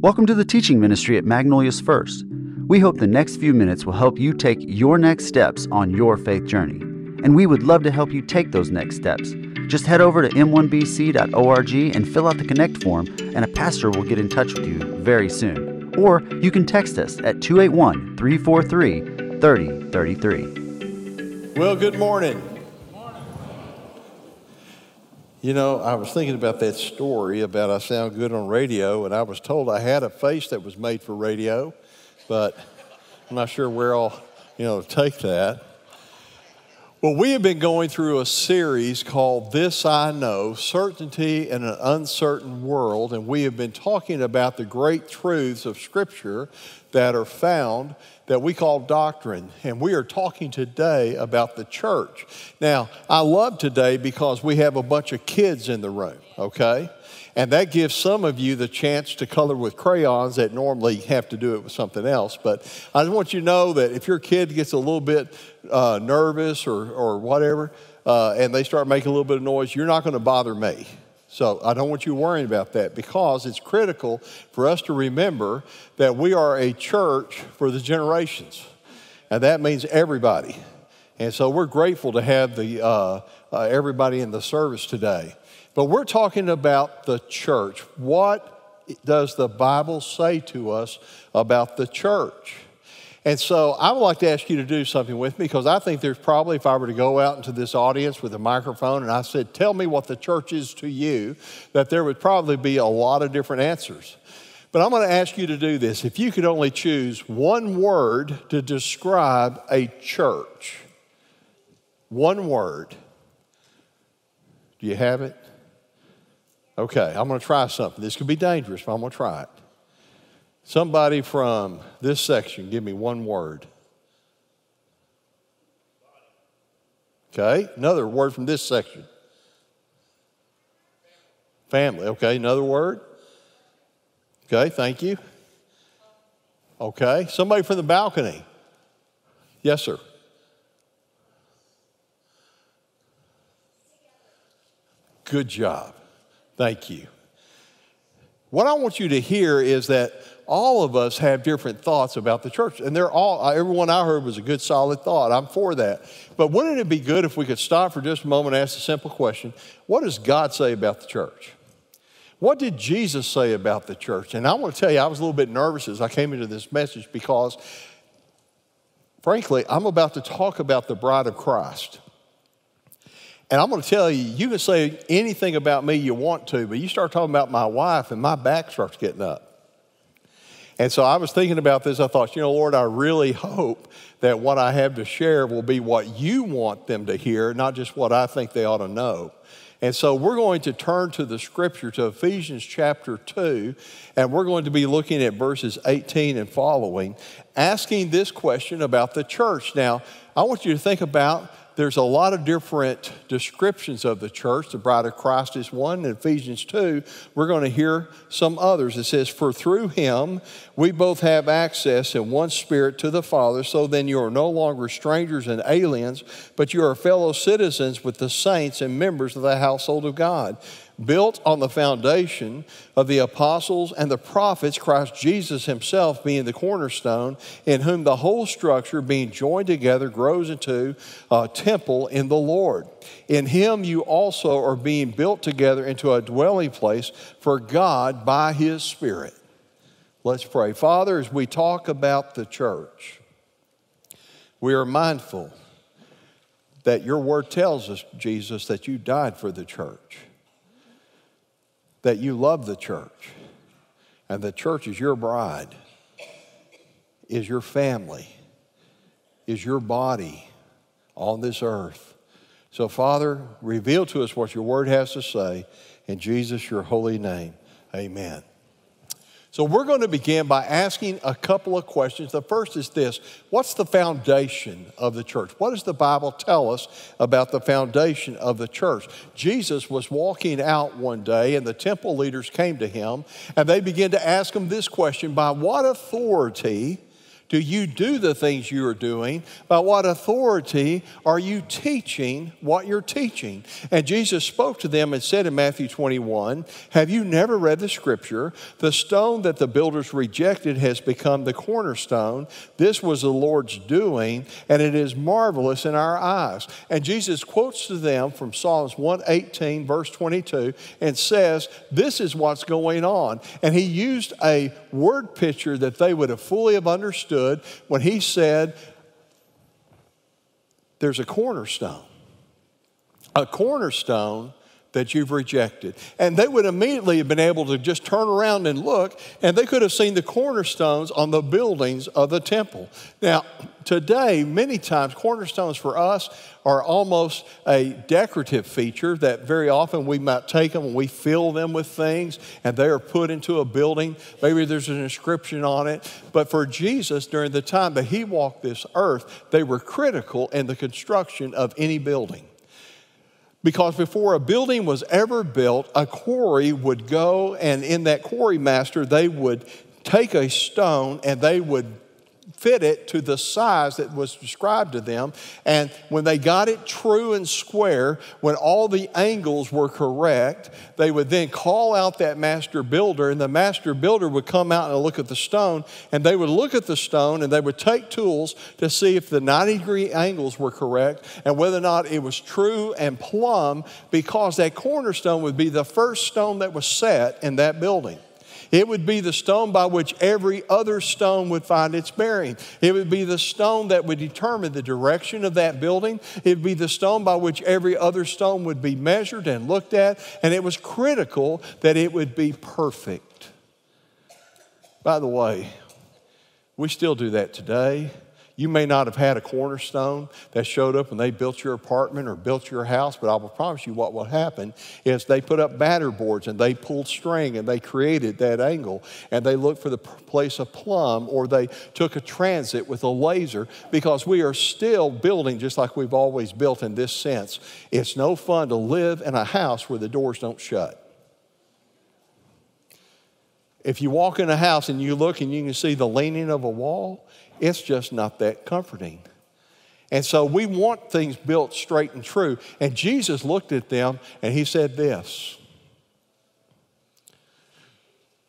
Welcome to the teaching ministry at Magnolias First. We hope the next few minutes will help you take your next steps on your faith journey. And we would love to help you take those next steps. Just head over to m1bc.org and fill out the Connect form, and a pastor will get in touch with you very soon. Or you can text us at 281 343 3033. Well, good morning. You know, I was thinking about that story about I sound good on radio, and I was told I had a face that was made for radio, but I'm not sure where I'll, you know, take that. Well, we have been going through a series called This I Know Certainty in an Uncertain World, and we have been talking about the great truths of Scripture that are found that we call doctrine. And we are talking today about the church. Now, I love today because we have a bunch of kids in the room, okay? And that gives some of you the chance to color with crayons that normally have to do it with something else. But I just want you to know that if your kid gets a little bit uh, nervous or, or whatever, uh, and they start making a little bit of noise, you're not going to bother me. So I don't want you worrying about that because it's critical for us to remember that we are a church for the generations. And that means everybody. And so we're grateful to have the, uh, uh, everybody in the service today. But we're talking about the church. What does the Bible say to us about the church? And so I would like to ask you to do something with me because I think there's probably, if I were to go out into this audience with a microphone and I said, Tell me what the church is to you, that there would probably be a lot of different answers. But I'm going to ask you to do this. If you could only choose one word to describe a church, one word, do you have it? Okay, I'm going to try something. This could be dangerous, but I'm going to try it. Somebody from this section, give me one word. Okay, another word from this section. Family, okay, another word. Okay, thank you. Okay, somebody from the balcony. Yes, sir. Good job. Thank you. What I want you to hear is that all of us have different thoughts about the church. And they're all, uh, everyone I heard was a good, solid thought. I'm for that. But wouldn't it be good if we could stop for just a moment and ask a simple question What does God say about the church? What did Jesus say about the church? And I want to tell you, I was a little bit nervous as I came into this message because, frankly, I'm about to talk about the bride of Christ. And I'm going to tell you, you can say anything about me you want to, but you start talking about my wife, and my back starts getting up. And so I was thinking about this. I thought, you know, Lord, I really hope that what I have to share will be what you want them to hear, not just what I think they ought to know. And so we're going to turn to the scripture, to Ephesians chapter 2, and we're going to be looking at verses 18 and following, asking this question about the church. Now, I want you to think about there's a lot of different descriptions of the church. The bride of Christ is one. In Ephesians 2, we're going to hear some others. It says, For through him we both have access in one spirit to the Father, so then you are no longer strangers and aliens, but you are fellow citizens with the saints and members of the household of God built on the foundation of the apostles and the prophets, Christ Jesus himself being the cornerstone, in whom the whole structure, being joined together, grows into a temple in the Lord. In him you also are being built together into a dwelling place for God by his Spirit. Let's pray. Father, as we talk about the church, we are mindful that your word tells us, Jesus, that you died for the church that you love the church and the church is your bride, is your family, is your body on this earth. So, Father, reveal to us what your word has to say. In Jesus, your holy name, amen. So, we're going to begin by asking a couple of questions. The first is this What's the foundation of the church? What does the Bible tell us about the foundation of the church? Jesus was walking out one day, and the temple leaders came to him, and they began to ask him this question By what authority do you do the things you are doing? By what authority are you teaching what you're teaching? And Jesus spoke to them and said in Matthew 21 Have you never read the scripture? The stone that the builders rejected has become the cornerstone. This was the Lord's doing, and it is marvelous in our eyes. And Jesus quotes to them from Psalms 118, verse 22, and says, This is what's going on. And he used a word picture that they would have fully have understood understood when he said, There's a cornerstone. A cornerstone that you've rejected. And they would immediately have been able to just turn around and look, and they could have seen the cornerstones on the buildings of the temple. Now, today, many times, cornerstones for us are almost a decorative feature that very often we might take them and we fill them with things, and they are put into a building. Maybe there's an inscription on it. But for Jesus, during the time that he walked this earth, they were critical in the construction of any building. Because before a building was ever built, a quarry would go, and in that quarry master, they would take a stone and they would fit it to the size that was described to them. And when they got it true and square, when all the angles were correct, they would then call out that master builder, and the master builder would come out and look at the stone, and they would look at the stone and they would take tools to see if the 90 degree angles were correct and whether or not it was true and plumb, because that cornerstone would be the first stone that was set in that building. It would be the stone by which every other stone would find its bearing. It would be the stone that would determine the direction of that building. It would be the stone by which every other stone would be measured and looked at. And it was critical that it would be perfect. By the way, we still do that today. You may not have had a cornerstone that showed up when they built your apartment or built your house, but I will promise you what will happen is they put up batter boards and they pulled string and they created that angle and they looked for the place of plumb or they took a transit with a laser because we are still building just like we've always built in this sense. It's no fun to live in a house where the doors don't shut. If you walk in a house and you look and you can see the leaning of a wall, it's just not that comforting. And so we want things built straight and true. And Jesus looked at them and he said this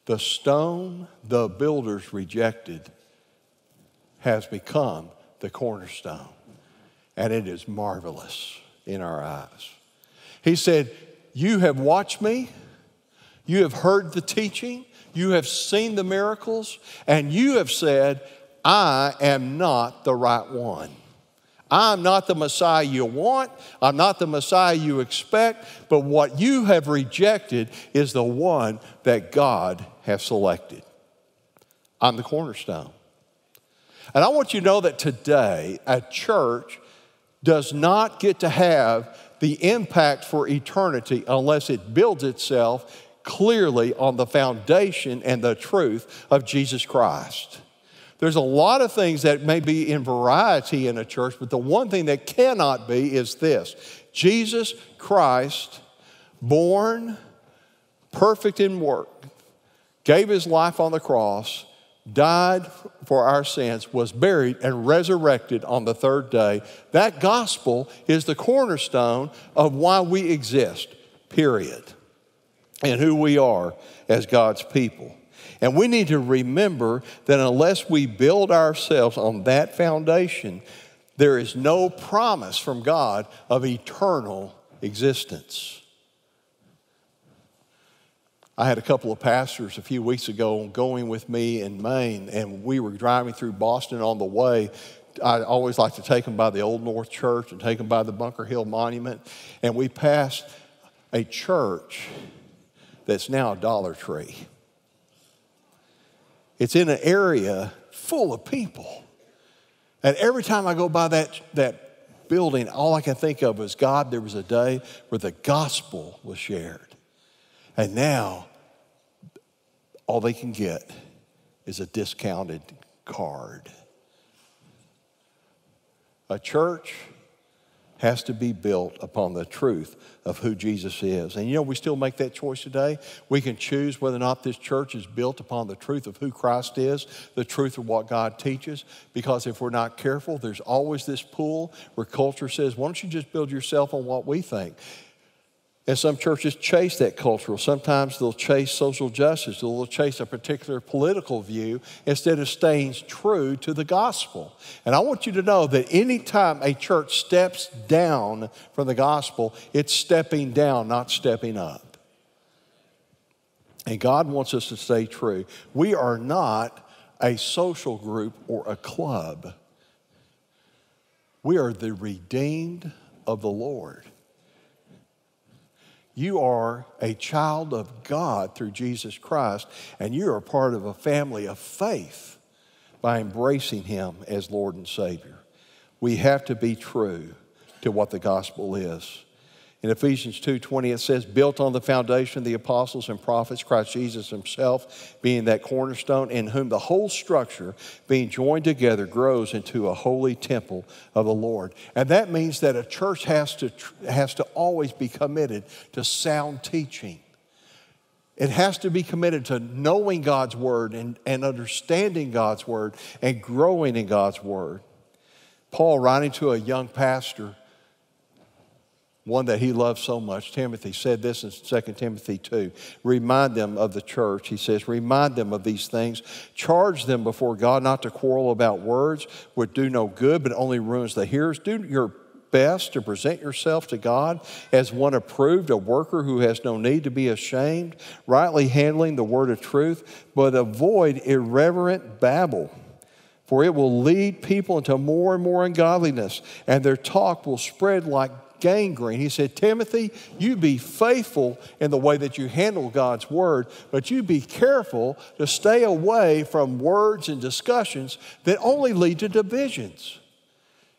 The stone the builders rejected has become the cornerstone, and it is marvelous in our eyes. He said, You have watched me, you have heard the teaching, you have seen the miracles, and you have said, I am not the right one. I'm not the Messiah you want. I'm not the Messiah you expect. But what you have rejected is the one that God has selected. I'm the cornerstone. And I want you to know that today, a church does not get to have the impact for eternity unless it builds itself clearly on the foundation and the truth of Jesus Christ. There's a lot of things that may be in variety in a church, but the one thing that cannot be is this Jesus Christ, born, perfect in work, gave his life on the cross, died for our sins, was buried, and resurrected on the third day. That gospel is the cornerstone of why we exist, period, and who we are as God's people. And we need to remember that unless we build ourselves on that foundation, there is no promise from God of eternal existence. I had a couple of pastors a few weeks ago going with me in Maine, and we were driving through Boston on the way. I always like to take them by the Old North Church and take them by the Bunker Hill Monument. And we passed a church that's now a Dollar Tree. It's in an area full of people. And every time I go by that, that building, all I can think of is God, there was a day where the gospel was shared. And now, all they can get is a discounted card. A church has to be built upon the truth of who Jesus is. And you know, we still make that choice today. We can choose whether or not this church is built upon the truth of who Christ is, the truth of what God teaches, because if we're not careful, there's always this pull where culture says, why don't you just build yourself on what we think? And some churches chase that cultural. Sometimes they'll chase social justice, they'll chase a particular political view instead of staying true to the gospel. And I want you to know that anytime a church steps down from the gospel, it's stepping down, not stepping up. And God wants us to stay true. We are not a social group or a club, we are the redeemed of the Lord. You are a child of God through Jesus Christ, and you are part of a family of faith by embracing Him as Lord and Savior. We have to be true to what the gospel is. In Ephesians 2:20 it says built on the foundation of the apostles and prophets Christ Jesus himself being that cornerstone in whom the whole structure being joined together grows into a holy temple of the Lord. And that means that a church has to has to always be committed to sound teaching. It has to be committed to knowing God's word and, and understanding God's word and growing in God's word. Paul writing to a young pastor one that he loved so much, Timothy, said this in 2 Timothy 2. Remind them of the church. He says, Remind them of these things. Charge them before God not to quarrel about words, which do no good, but only ruins the hearers. Do your best to present yourself to God as one approved, a worker who has no need to be ashamed, rightly handling the word of truth, but avoid irreverent babble. For it will lead people into more and more ungodliness, and their talk will spread like gangrene. He said, Timothy, you be faithful in the way that you handle God's word, but you be careful to stay away from words and discussions that only lead to divisions.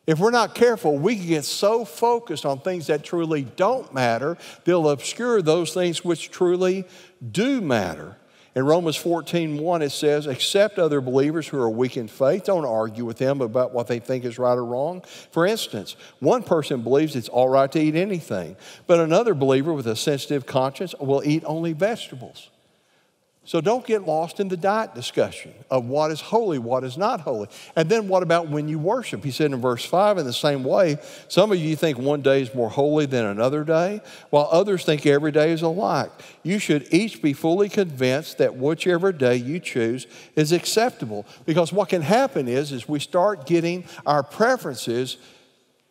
If we're not careful, we can get so focused on things that truly don't matter, they'll obscure those things which truly do matter. In Romans 14, 1, it says, accept other believers who are weak in faith. Don't argue with them about what they think is right or wrong. For instance, one person believes it's all right to eat anything, but another believer with a sensitive conscience will eat only vegetables. So don't get lost in the diet discussion of what is holy, what is not holy. And then what about when you worship? He said in verse 5, in the same way, some of you think one day is more holy than another day, while others think every day is alike. You should each be fully convinced that whichever day you choose is acceptable. Because what can happen is, is we start getting our preferences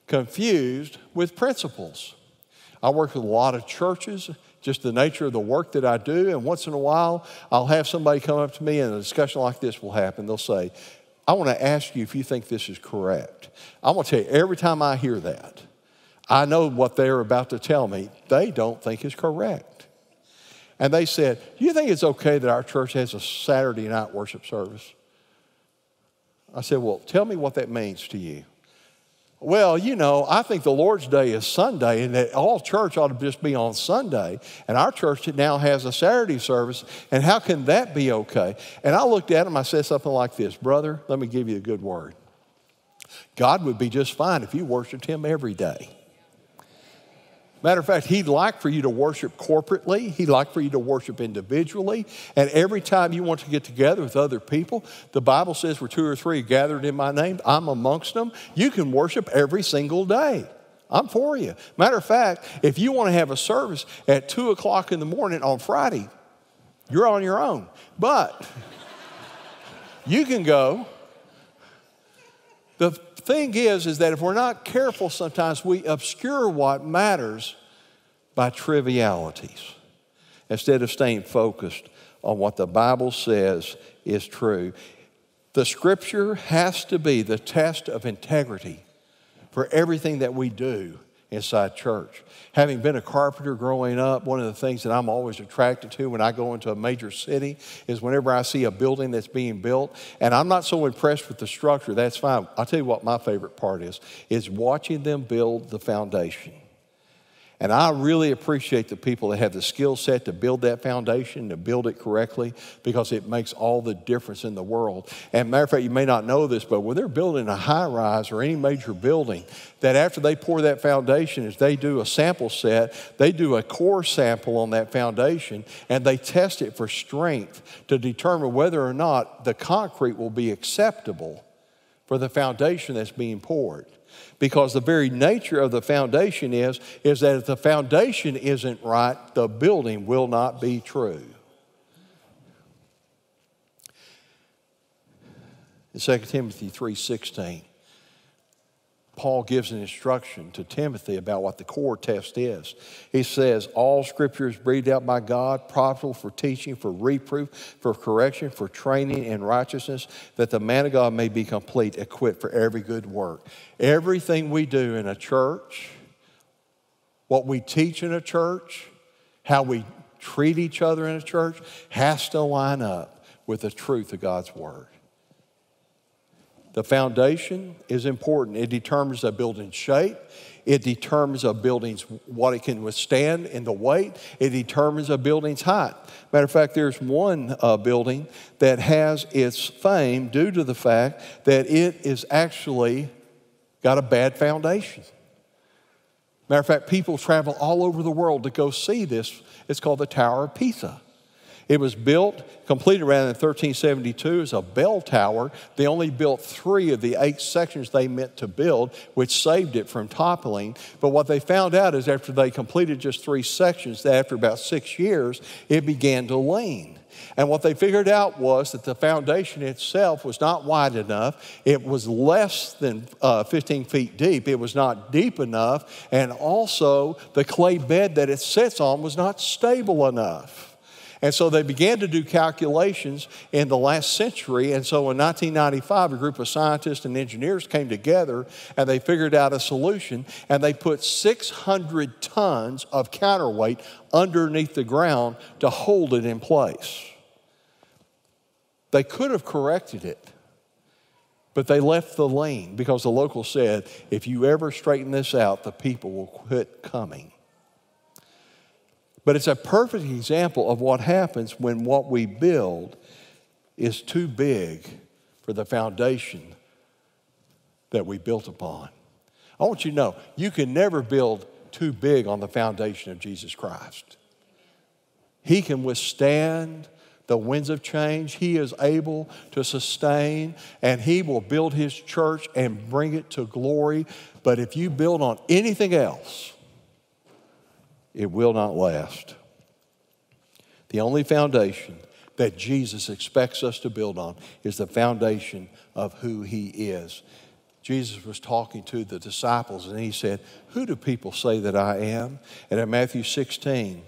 confused with principles. I work with a lot of churches just the nature of the work that I do. And once in a while, I'll have somebody come up to me and a discussion like this will happen. They'll say, I want to ask you if you think this is correct. I want to tell you, every time I hear that, I know what they're about to tell me, they don't think is correct. And they said, Do you think it's okay that our church has a Saturday night worship service? I said, Well, tell me what that means to you. Well, you know, I think the Lord's Day is Sunday and that all church ought to just be on Sunday. And our church now has a Saturday service. And how can that be okay? And I looked at him, I said something like this Brother, let me give you a good word. God would be just fine if you worshiped Him every day. Matter of fact, he'd like for you to worship corporately. He'd like for you to worship individually. And every time you want to get together with other people, the Bible says, where two or three gathered in my name, I'm amongst them. You can worship every single day. I'm for you. Matter of fact, if you want to have a service at 2 o'clock in the morning on Friday, you're on your own. But you can go. The thing is, is that if we're not careful, sometimes we obscure what matters by trivialities instead of staying focused on what the Bible says is true. The scripture has to be the test of integrity for everything that we do inside church. Having been a carpenter growing up, one of the things that I'm always attracted to when I go into a major city is whenever I see a building that's being built, and I'm not so impressed with the structure, that's fine. I'll tell you what my favorite part is, is watching them build the foundation. And I really appreciate the people that have the skill set to build that foundation, to build it correctly, because it makes all the difference in the world. And matter of fact, you may not know this, but when they're building a high rise or any major building, that after they pour that foundation, as they do a sample set, they do a core sample on that foundation and they test it for strength to determine whether or not the concrete will be acceptable for the foundation that's being poured because the very nature of the foundation is, is that if the foundation isn't right, the building will not be true. In 2 Timothy 3:16, Paul gives an instruction to Timothy about what the core test is. He says, All scripture is breathed out by God, profitable for teaching, for reproof, for correction, for training in righteousness, that the man of God may be complete, equipped for every good work. Everything we do in a church, what we teach in a church, how we treat each other in a church, has to line up with the truth of God's Word. The foundation is important. It determines a building's shape. It determines a building's what it can withstand in the weight. It determines a building's height. Matter of fact, there's one uh, building that has its fame due to the fact that it is actually got a bad foundation. Matter of fact, people travel all over the world to go see this. It's called the Tower of Pisa. It was built, completed around in 1372 as a bell tower. They only built three of the eight sections they meant to build, which saved it from toppling. But what they found out is after they completed just three sections, that after about six years, it began to lean. And what they figured out was that the foundation itself was not wide enough. It was less than uh, 15 feet deep. It was not deep enough. And also, the clay bed that it sits on was not stable enough. And so they began to do calculations in the last century. And so in 1995, a group of scientists and engineers came together and they figured out a solution. And they put 600 tons of counterweight underneath the ground to hold it in place. They could have corrected it, but they left the lane because the local said, if you ever straighten this out, the people will quit coming. But it's a perfect example of what happens when what we build is too big for the foundation that we built upon. I want you to know you can never build too big on the foundation of Jesus Christ. He can withstand the winds of change. He is able to sustain, and He will build His church and bring it to glory. But if you build on anything else, it will not last. The only foundation that Jesus expects us to build on is the foundation of who He is. Jesus was talking to the disciples and He said, Who do people say that I am? And in Matthew 16,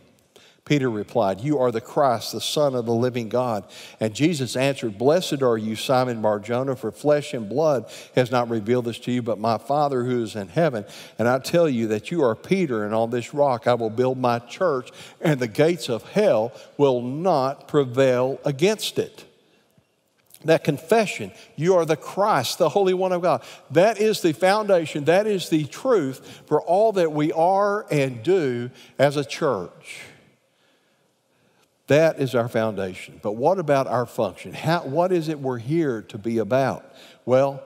Peter replied, You are the Christ, the Son of the living God. And Jesus answered, Blessed are you, Simon Barjona, for flesh and blood has not revealed this to you, but my Father who is in heaven. And I tell you that you are Peter, and on this rock I will build my church, and the gates of hell will not prevail against it. That confession, you are the Christ, the Holy One of God. That is the foundation, that is the truth for all that we are and do as a church. That is our foundation. But what about our function? How, what is it we're here to be about? Well,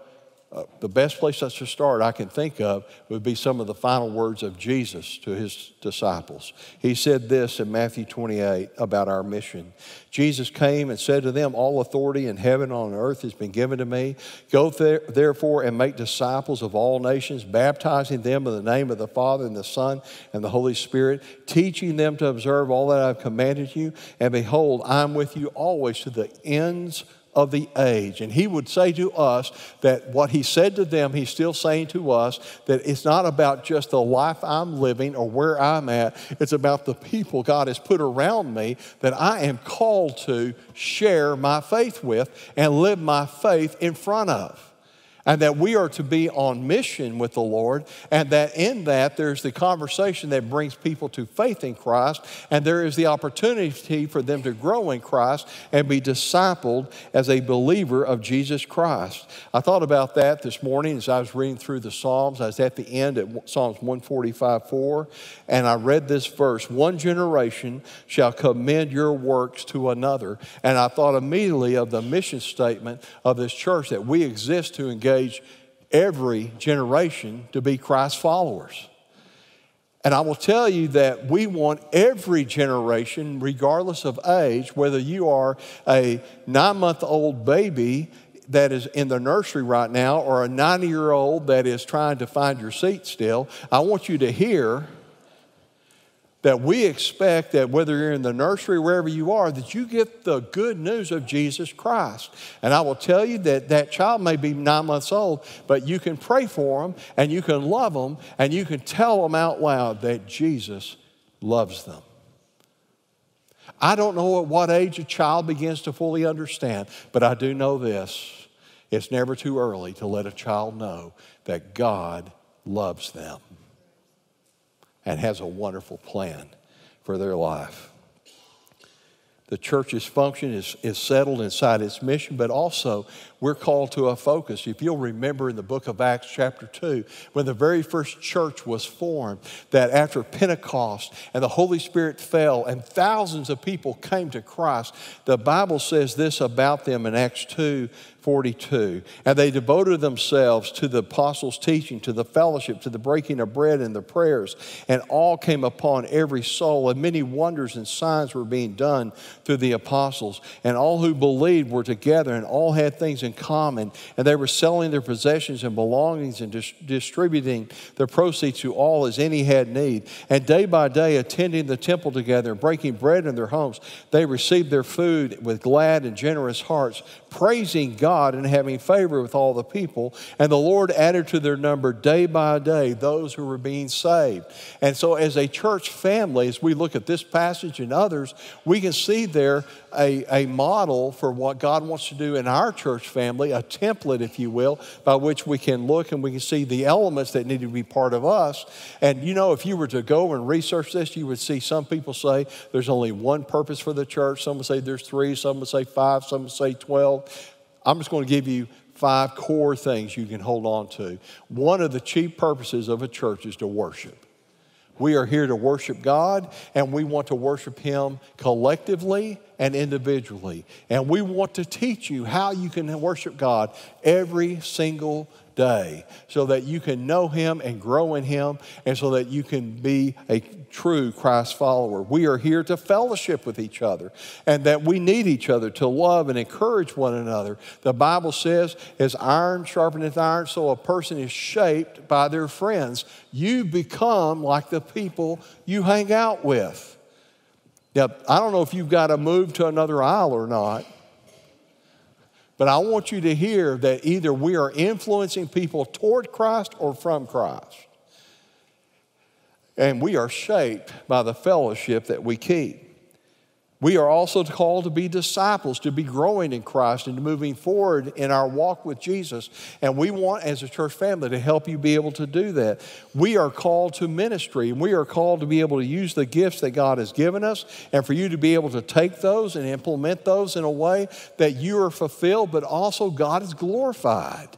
uh, the best place that's to start I can think of would be some of the final words of Jesus to his disciples. He said this in Matthew 28 about our mission. Jesus came and said to them, All authority in heaven and on earth has been given to me. Go there, therefore and make disciples of all nations, baptizing them in the name of the Father and the Son and the Holy Spirit, teaching them to observe all that I've commanded you. And behold, I'm with you always to the ends of the age. And he would say to us that what he said to them, he's still saying to us that it's not about just the life I'm living or where I'm at, it's about the people God has put around me that I am called to share my faith with and live my faith in front of. And that we are to be on mission with the Lord, and that in that there's the conversation that brings people to faith in Christ, and there is the opportunity for them to grow in Christ and be discipled as a believer of Jesus Christ. I thought about that this morning as I was reading through the Psalms. I was at the end at Psalms 145 4, and I read this verse One generation shall commend your works to another. And I thought immediately of the mission statement of this church that we exist to engage engage every generation to be Christ followers. And I will tell you that we want every generation, regardless of age, whether you are a nine month old baby that is in the nursery right now or a 90 year old that is trying to find your seat still, I want you to hear that we expect that whether you're in the nursery, wherever you are, that you get the good news of Jesus Christ. And I will tell you that that child may be nine months old, but you can pray for them and you can love them and you can tell them out loud that Jesus loves them. I don't know at what age a child begins to fully understand, but I do know this it's never too early to let a child know that God loves them and has a wonderful plan for their life. The church's function is, is settled inside its mission, but also we're called to a focus. If you'll remember in the book of Acts, chapter 2, when the very first church was formed, that after Pentecost and the Holy Spirit fell and thousands of people came to Christ, the Bible says this about them in Acts 2 42. And they devoted themselves to the apostles' teaching, to the fellowship, to the breaking of bread and the prayers. And all came upon every soul, and many wonders and signs were being done through the apostles. And all who believed were together, and all had things in common. And they were selling their possessions and belongings and dis- distributing the proceeds to all as any had need. And day by day, attending the temple together and breaking bread in their homes, they received their food with glad and generous hearts, praising God God and having favor with all the people. And the Lord added to their number day by day those who were being saved. And so, as a church family, as we look at this passage and others, we can see there a, a model for what God wants to do in our church family, a template, if you will, by which we can look and we can see the elements that need to be part of us. And you know, if you were to go and research this, you would see some people say there's only one purpose for the church. Some would say there's three, some would say five, some would say 12. I'm just going to give you five core things you can hold on to. One of the chief purposes of a church is to worship. We are here to worship God, and we want to worship Him collectively and individually. And we want to teach you how you can worship God every single day so that you can know Him and grow in Him and so that you can be a true Christ follower. We are here to fellowship with each other and that we need each other to love and encourage one another. The Bible says, as iron sharpeneth iron, so a person is shaped by their friends. You become like the people you hang out with. Now, I don't know if you've got to move to another aisle or not, but I want you to hear that either we are influencing people toward Christ or from Christ. And we are shaped by the fellowship that we keep. We are also called to be disciples, to be growing in Christ and moving forward in our walk with Jesus. And we want, as a church family, to help you be able to do that. We are called to ministry, and we are called to be able to use the gifts that God has given us, and for you to be able to take those and implement those in a way that you are fulfilled, but also God is glorified.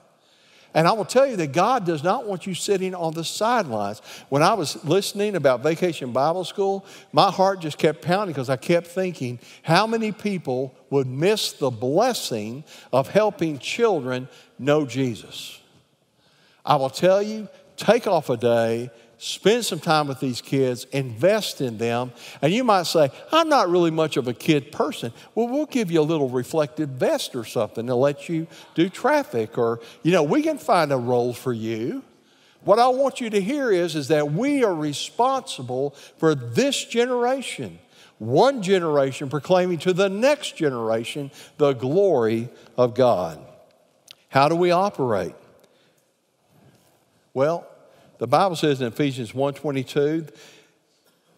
And I will tell you that God does not want you sitting on the sidelines. When I was listening about Vacation Bible School, my heart just kept pounding because I kept thinking how many people would miss the blessing of helping children know Jesus. I will tell you, take off a day spend some time with these kids, invest in them. And you might say, I'm not really much of a kid person. Well, we'll give you a little reflective vest or something to let you do traffic, or, you know, we can find a role for you. What I want you to hear is, is that we are responsible for this generation. One generation proclaiming to the next generation the glory of God. How do we operate? Well, the Bible says in Ephesians 1:22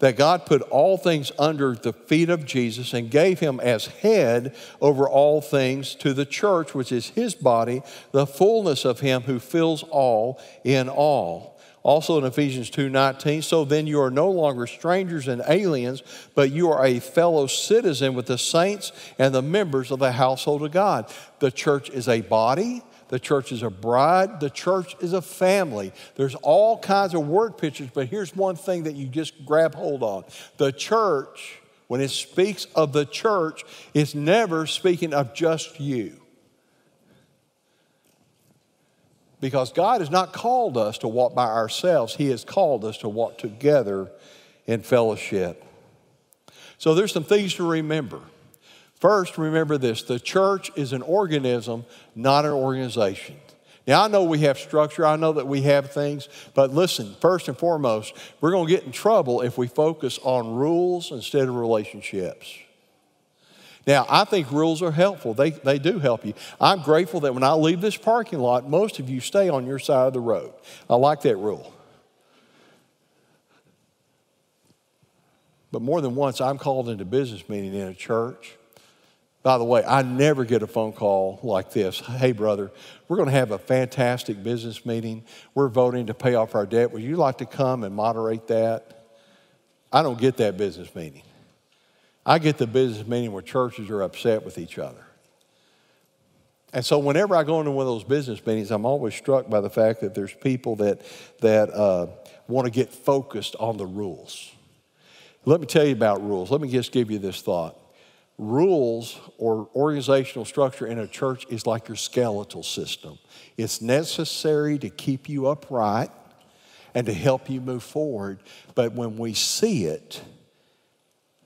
that God put all things under the feet of Jesus and gave him as head over all things to the church, which is his body, the fullness of him who fills all in all. Also in Ephesians 2:19, so then you are no longer strangers and aliens, but you are a fellow citizen with the saints and the members of the household of God. The church is a body, the church is a bride. The church is a family. There's all kinds of word pictures, but here's one thing that you just grab hold on. The church, when it speaks of the church, is never speaking of just you. Because God has not called us to walk by ourselves, He has called us to walk together in fellowship. So there's some things to remember. First, remember this the church is an organism, not an organization. Now, I know we have structure, I know that we have things, but listen, first and foremost, we're going to get in trouble if we focus on rules instead of relationships. Now, I think rules are helpful. They, they do help you. I'm grateful that when I leave this parking lot, most of you stay on your side of the road. I like that rule. But more than once, I'm called into business meeting in a church by the way, I never get a phone call like this. Hey, brother, we're going to have a fantastic business meeting. We're voting to pay off our debt. Would you like to come and moderate that? I don't get that business meeting. I get the business meeting where churches are upset with each other. And so, whenever I go into one of those business meetings, I'm always struck by the fact that there's people that, that uh, want to get focused on the rules. Let me tell you about rules. Let me just give you this thought rules or organizational structure in a church is like your skeletal system. It's necessary to keep you upright and to help you move forward. But when we see it,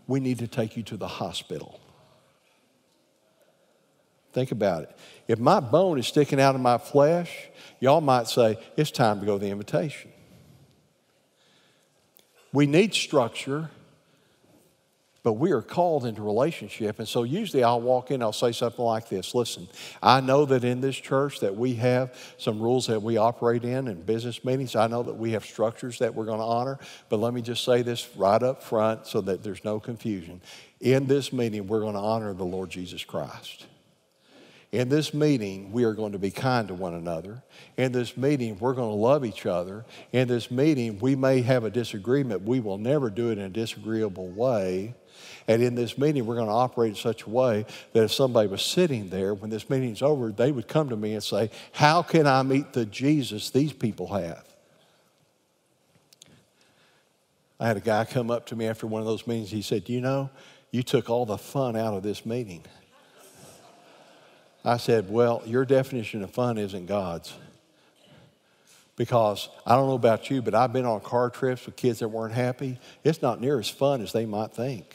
we need to take you to the hospital. Think about it. If my bone is sticking out of my flesh, y'all might say, it's time to go to the invitation. We need structure but we are called into relationship. And so usually I'll walk in, I'll say something like this Listen, I know that in this church that we have some rules that we operate in and business meetings. I know that we have structures that we're going to honor. But let me just say this right up front so that there's no confusion. In this meeting, we're going to honor the Lord Jesus Christ. In this meeting, we are going to be kind to one another. In this meeting, we're going to love each other. In this meeting, we may have a disagreement. We will never do it in a disagreeable way. And in this meeting, we're going to operate in such a way that if somebody was sitting there, when this meeting's over, they would come to me and say, How can I meet the Jesus these people have? I had a guy come up to me after one of those meetings. He said, You know, you took all the fun out of this meeting. I said, Well, your definition of fun isn't God's. Because I don't know about you, but I've been on car trips with kids that weren't happy. It's not near as fun as they might think.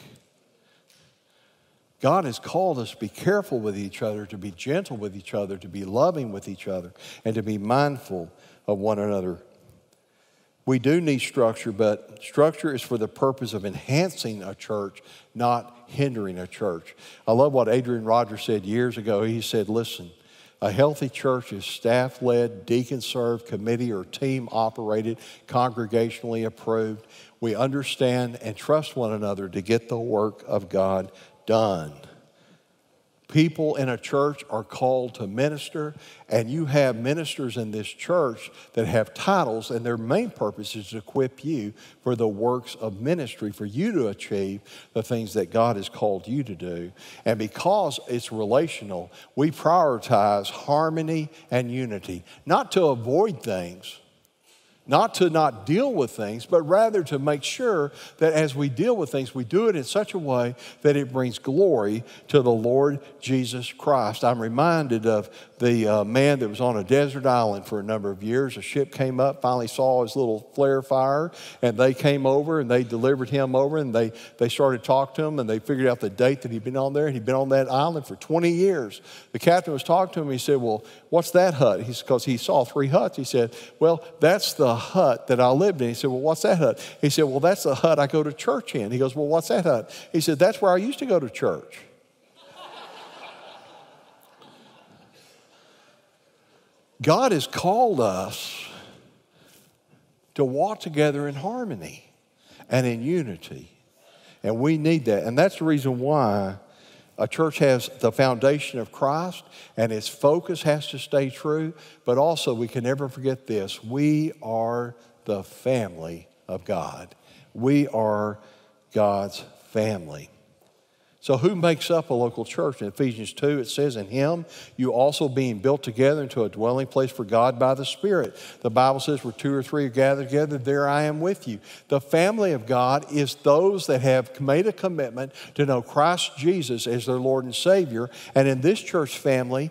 God has called us to be careful with each other, to be gentle with each other, to be loving with each other, and to be mindful of one another. We do need structure, but structure is for the purpose of enhancing a church, not hindering a church. I love what Adrian Rogers said years ago. He said, Listen, a healthy church is staff led, deacon served, committee or team operated, congregationally approved. We understand and trust one another to get the work of God done. People in a church are called to minister, and you have ministers in this church that have titles, and their main purpose is to equip you for the works of ministry, for you to achieve the things that God has called you to do. And because it's relational, we prioritize harmony and unity, not to avoid things not to not deal with things, but rather to make sure that as we deal with things, we do it in such a way that it brings glory to the Lord Jesus Christ. I'm reminded of the uh, man that was on a desert island for a number of years. A ship came up, finally saw his little flare fire, and they came over and they delivered him over and they, they started talking to him and they figured out the date that he'd been on there. And he'd been on that island for 20 years. The captain was talking to him. He said, Well, what's that hut? He's because he saw three huts. He said, Well, that's the hut that I lived in. He said, Well, what's that hut? He said, Well, that's the hut I go to church in. He goes, Well, what's that hut? He said, That's where I used to go to church. God has called us to walk together in harmony. and in unity. And we need that. And that's the reason why a church has the foundation of Christ and its focus has to stay true. But also, we can never forget this we are the family of God. We are God's family. So, who makes up a local church? In Ephesians 2, it says, In him you also being built together into a dwelling place for God by the Spirit. The Bible says, Where two or three are gathered together, there I am with you. The family of God is those that have made a commitment to know Christ Jesus as their Lord and Savior. And in this church family,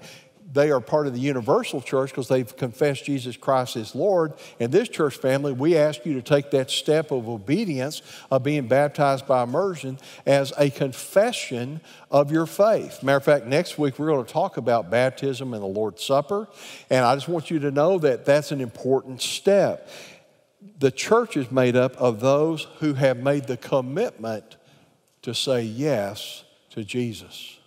they are part of the universal church because they've confessed Jesus Christ as Lord. In this church family, we ask you to take that step of obedience of being baptized by immersion as a confession of your faith. Matter of fact, next week we're going to talk about baptism and the Lord's Supper. And I just want you to know that that's an important step. The church is made up of those who have made the commitment to say yes to Jesus.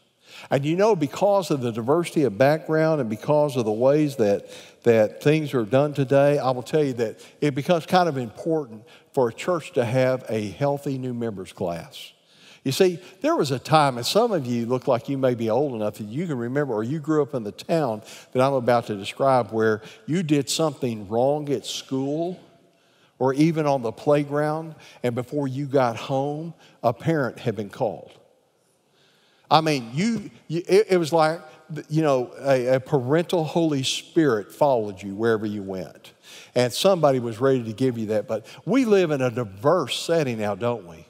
And you know, because of the diversity of background and because of the ways that, that things are done today, I will tell you that it becomes kind of important for a church to have a healthy new members class. You see, there was a time, and some of you look like you may be old enough that you can remember, or you grew up in the town that I'm about to describe, where you did something wrong at school or even on the playground, and before you got home, a parent had been called. I mean, you, you it, it, was like, you know, a, a parental Holy Spirit followed you wherever you went. And somebody was ready to give you that. But we live in a diverse setting now, don't we?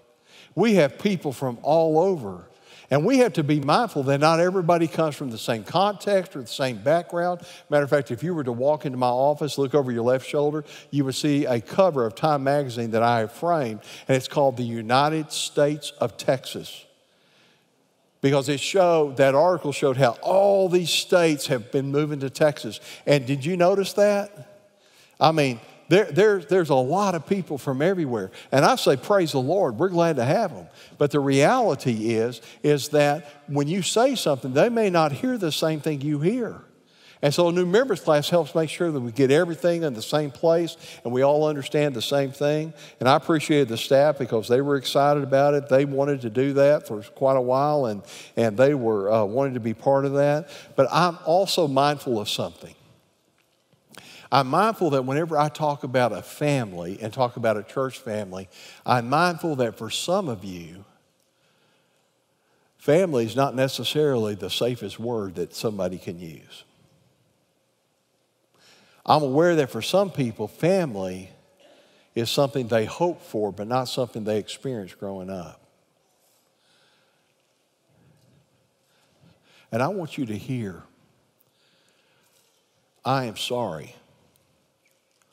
We have people from all over. And we have to be mindful that not everybody comes from the same context or the same background. Matter of fact, if you were to walk into my office, look over your left shoulder, you would see a cover of Time magazine that I have framed, and it's called The United States of Texas because it showed that article showed how all these states have been moving to Texas. And did you notice that? I mean, there, there, there's a lot of people from everywhere. And I say, praise the Lord, we're glad to have them. But the reality is, is that when you say something, they may not hear the same thing you hear. And so a new members class helps make sure that we get everything in the same place and we all understand the same thing. And I appreciated the staff because they were excited about it. They wanted to do that for quite a while and, and they were uh, to be part of that. But I'm also mindful of something. I'm mindful that whenever I talk about a family and talk about a church family, I'm mindful that for some of you, family is not necessarily the safest word that somebody can use. I'm aware that for some people, family is something they hope for, but not something they experience growing up. And I want you to hear I am sorry.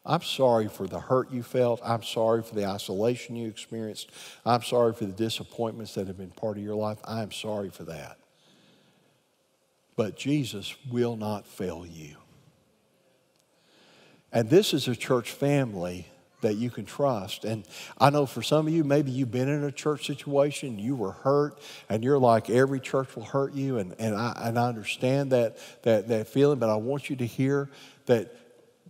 I'm sorry for the hurt you felt. I'm sorry for the isolation you experienced. I'm sorry for the disappointments that have been part of your life. I am sorry for that. But Jesus will not fail you. And this is a church family that you can trust. And I know for some of you, maybe you've been in a church situation, you were hurt, and you're like, every church will hurt you. And, and, I, and I understand that, that, that feeling, but I want you to hear that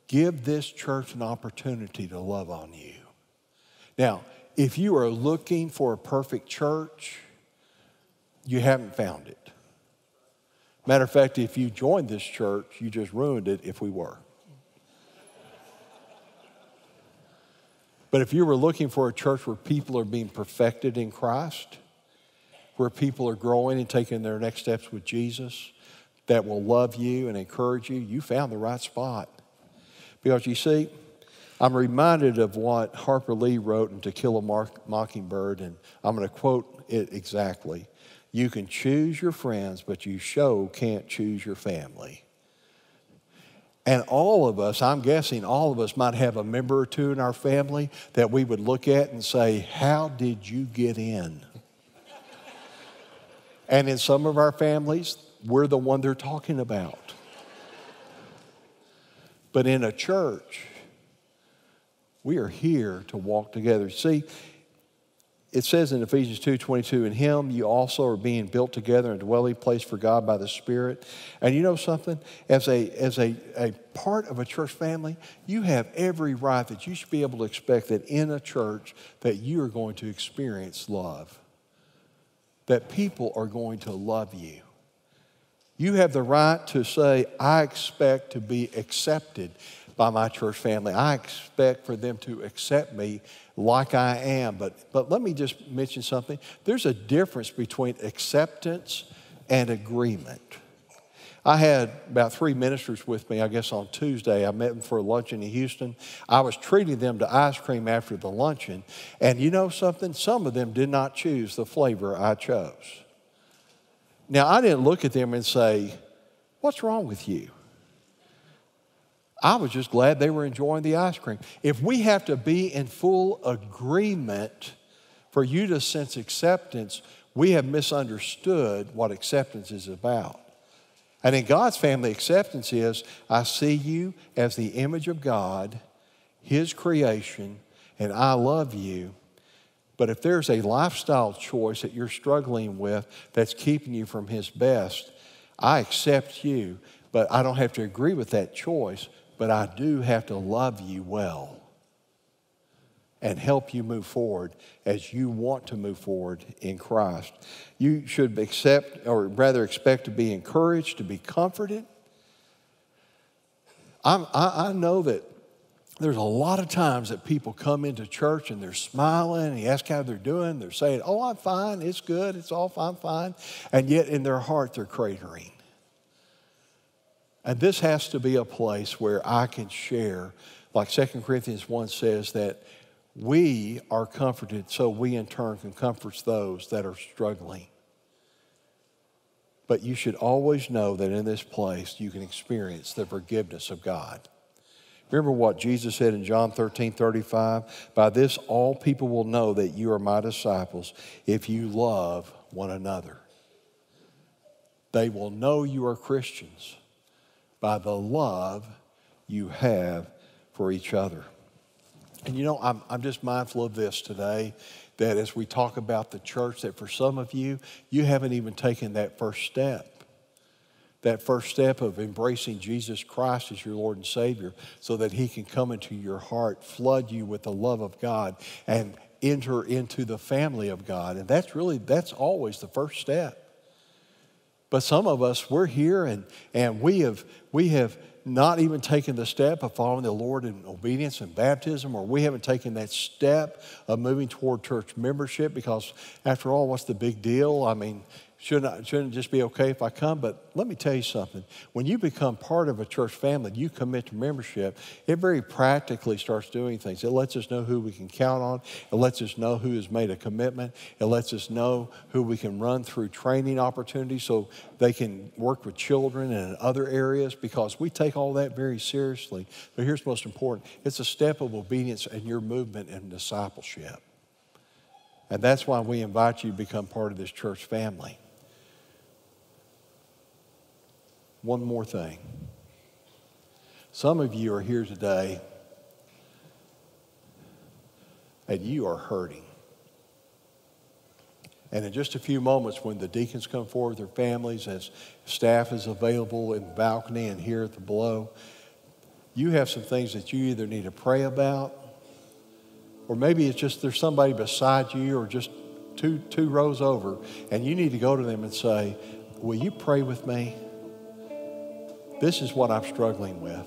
give this church an opportunity to love on you. Now, if you are looking for a perfect church, you haven't found it. Matter of fact, if you joined this church, you just ruined it if we were. But if you were looking for a church where people are being perfected in Christ, where people are growing and taking their next steps with Jesus, that will love you and encourage you, you found the right spot. Because you see, I'm reminded of what Harper Lee wrote in To Kill a Mockingbird, and I'm going to quote it exactly. You can choose your friends, but you show can't choose your family. And all of us, I'm guessing all of us might have a member or two in our family that we would look at and say, How did you get in? and in some of our families, we're the one they're talking about. But in a church, we are here to walk together. See, it says in Ephesians 2:22, in him you also are being built together in a dwelling place for God by the Spirit. And you know something? As a as a, a part of a church family, you have every right that you should be able to expect that in a church that you are going to experience love. That people are going to love you. You have the right to say, I expect to be accepted by my church family. I expect for them to accept me like I am. But, but let me just mention something. There's a difference between acceptance and agreement. I had about three ministers with me, I guess, on Tuesday. I met them for a luncheon in Houston. I was treating them to ice cream after the luncheon. And you know something? Some of them did not choose the flavor I chose. Now, I didn't look at them and say, What's wrong with you? I was just glad they were enjoying the ice cream. If we have to be in full agreement for you to sense acceptance, we have misunderstood what acceptance is about. And in God's family, acceptance is I see you as the image of God, His creation, and I love you. But if there's a lifestyle choice that you're struggling with that's keeping you from His best, I accept you, but I don't have to agree with that choice but I do have to love you well and help you move forward as you want to move forward in Christ. You should accept, or rather expect to be encouraged, to be comforted. I, I know that there's a lot of times that people come into church and they're smiling and you ask how they're doing. They're saying, Oh, I'm fine. It's good. It's all fine, fine. And yet in their heart, they're cratering. And this has to be a place where I can share, like 2 Corinthians 1 says, that we are comforted so we in turn can comfort those that are struggling. But you should always know that in this place you can experience the forgiveness of God. Remember what Jesus said in John 13 35? By this, all people will know that you are my disciples if you love one another. They will know you are Christians by the love you have for each other. And you know, I'm, I'm just mindful of this today that as we talk about the church, that for some of you, you haven't even taken that first step. That first step of embracing Jesus Christ as your Lord and Savior so that He can come into your heart, flood you with the love of God, and enter into the family of God. And that's really, that's always the first step. But some of us, we're here and, and we, have, we have not even taken the step of following the Lord in obedience and baptism, or we haven't taken that step of moving toward church membership because, after all, what's the big deal? I mean, Shouldn't, shouldn't it just be okay if I come? But let me tell you something. When you become part of a church family, you commit to membership, it very practically starts doing things. It lets us know who we can count on. It lets us know who has made a commitment. It lets us know who we can run through training opportunities so they can work with children and in other areas because we take all that very seriously. But here's most important it's a step of obedience in your movement and discipleship. And that's why we invite you to become part of this church family. One more thing. Some of you are here today and you are hurting. And in just a few moments, when the deacons come forward their families, as staff is available in the balcony and here at the below, you have some things that you either need to pray about, or maybe it's just there's somebody beside you or just two, two rows over, and you need to go to them and say, Will you pray with me? This is what I'm struggling with.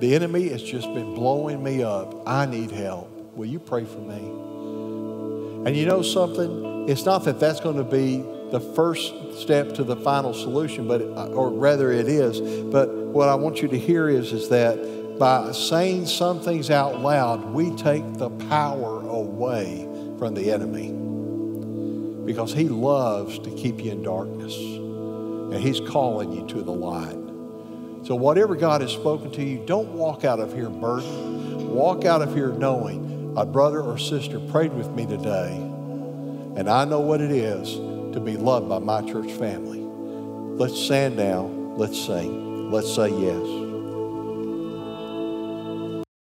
The enemy has just been blowing me up. I need help. Will you pray for me? And you know something? It's not that that's going to be the first step to the final solution, but uh, or rather it is. But what I want you to hear is is that by saying some things out loud, we take the power away from the enemy because he loves to keep you in darkness. And He's calling you to the light. So, whatever God has spoken to you, don't walk out of here burdened. Walk out of here knowing a brother or sister prayed with me today, and I know what it is to be loved by my church family. Let's stand now. Let's sing. Let's say yes.